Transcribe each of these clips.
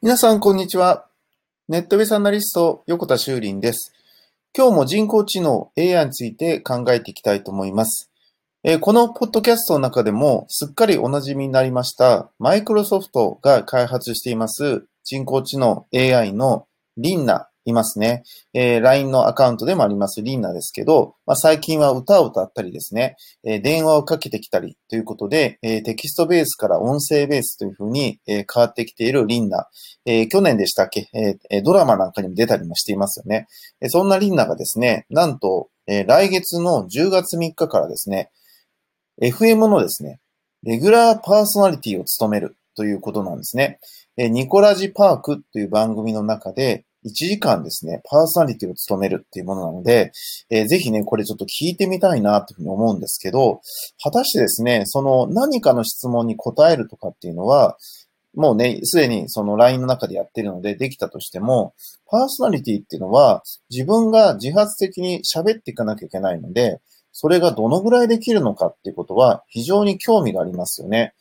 皆さん、こんにちは。ネットビジネスアナリスト、横田秀珠です。今日も人工知能 AI について考えていきたいと思います。このポッドキャストの中でもすっかりお馴染みになりましたマイクロソフトが開発しています人工知能 AI のリンナいますね。えー、LINE のアカウントでもありますりんなですけど、まあ、最近は歌を歌ったりですね、えー、電話をかけてきたりということで、えー、テキストベースから音声ベースというふうに、え変わってきているりんな。え去年でしたっけ、えドラマなんかにも出たりもしていますよね。えそんなリンナがですね、なんと、え来月の10月3日からですね、FM のですね、レギュラーパーソナリティを務めるということなんですね。えニコラジパークという番組の中で、1時間ですね、パーソナリティを務めるっていうものなので、えー、ぜひね、これちょっと聞いてみたいなというふうに思うんですけど、果たしてですね、その何かの質問に答えるとかっていうのは、もうね、すでにその LINE の中でやってるのでできたとしても、パーソナリティっていうのは自分が自発的に喋っていかなきゃいけないので、それがどのぐらいできるのかっていうことは非常に興味がありますよね。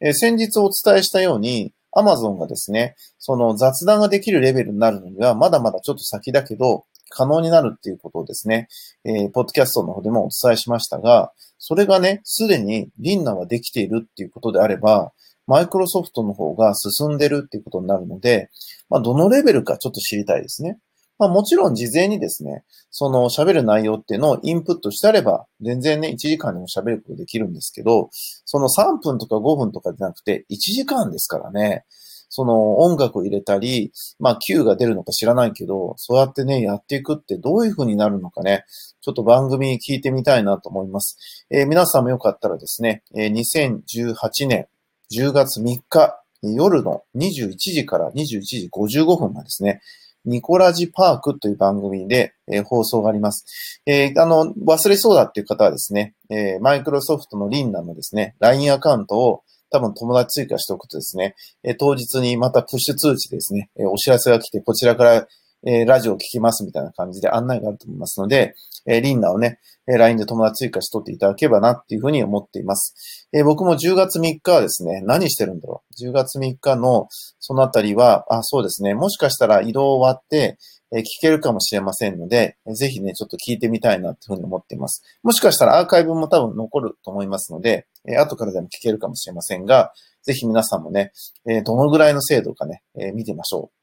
えー、先日お伝えしたように、アマゾンがですね、その雑談ができるレベルになるのには、まだまだちょっと先だけど、可能になるっていうことをですね、えー、ポッドキャストの方でもお伝えしましたが、それがね、すでにリンナはできているっていうことであれば、マイクロソフトの方が進んでるっていうことになるので、まあ、どのレベルかちょっと知りたいですね。まあもちろん事前にですね、その喋る内容っていうのをインプットしてあれば、全然ね、1時間でも喋ることできるんですけど、その3分とか5分とかじゃなくて、1時間ですからね、その音楽を入れたり、まあ Q が出るのか知らないけど、そうやってね、やっていくってどういう風になるのかね、ちょっと番組聞いてみたいなと思います。えー、皆さんもよかったらですね、えー、2018年10月3日夜の21時から21時55分がですね、ニコラジパークという番組で、えー、放送があります。えー、あの、忘れそうだっていう方はですね、えー、マイクロソフトのリンナのですね、LINE アカウントを多分友達追加しておくとですね、え当日にまたプッシュ通知ですね、えお知らせが来て、こちらからえラジオを聞きますみたいな感じで案内があると思いますので、えリンナをね、え LINE で友達追加しとっていただければなっていうふうに思っています。え僕も10月3日はですね、何してるんだろう。10月3日のそのあたりは、あ、そうですね、もしかしたら移動終わって、え聞けるかもしれませんので、ぜひね、ちょっと聞いてみたいなっていうふうに思っています。もしかしたらアーカイブも多分残ると思いますので、え後からでも聞けるかもしれませんが、ぜひ皆さんもね、えどのぐらいの精度かね、え見てみましょう。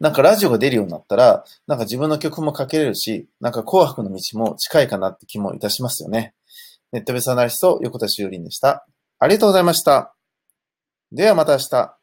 なんかラジオが出るようになったら、なんか自分の曲もかけれるし、なんか紅白の道も近いかなって気もいたしますよね。ネットベースアナリスト、横田修林でした。ありがとうございました。ではまた明日。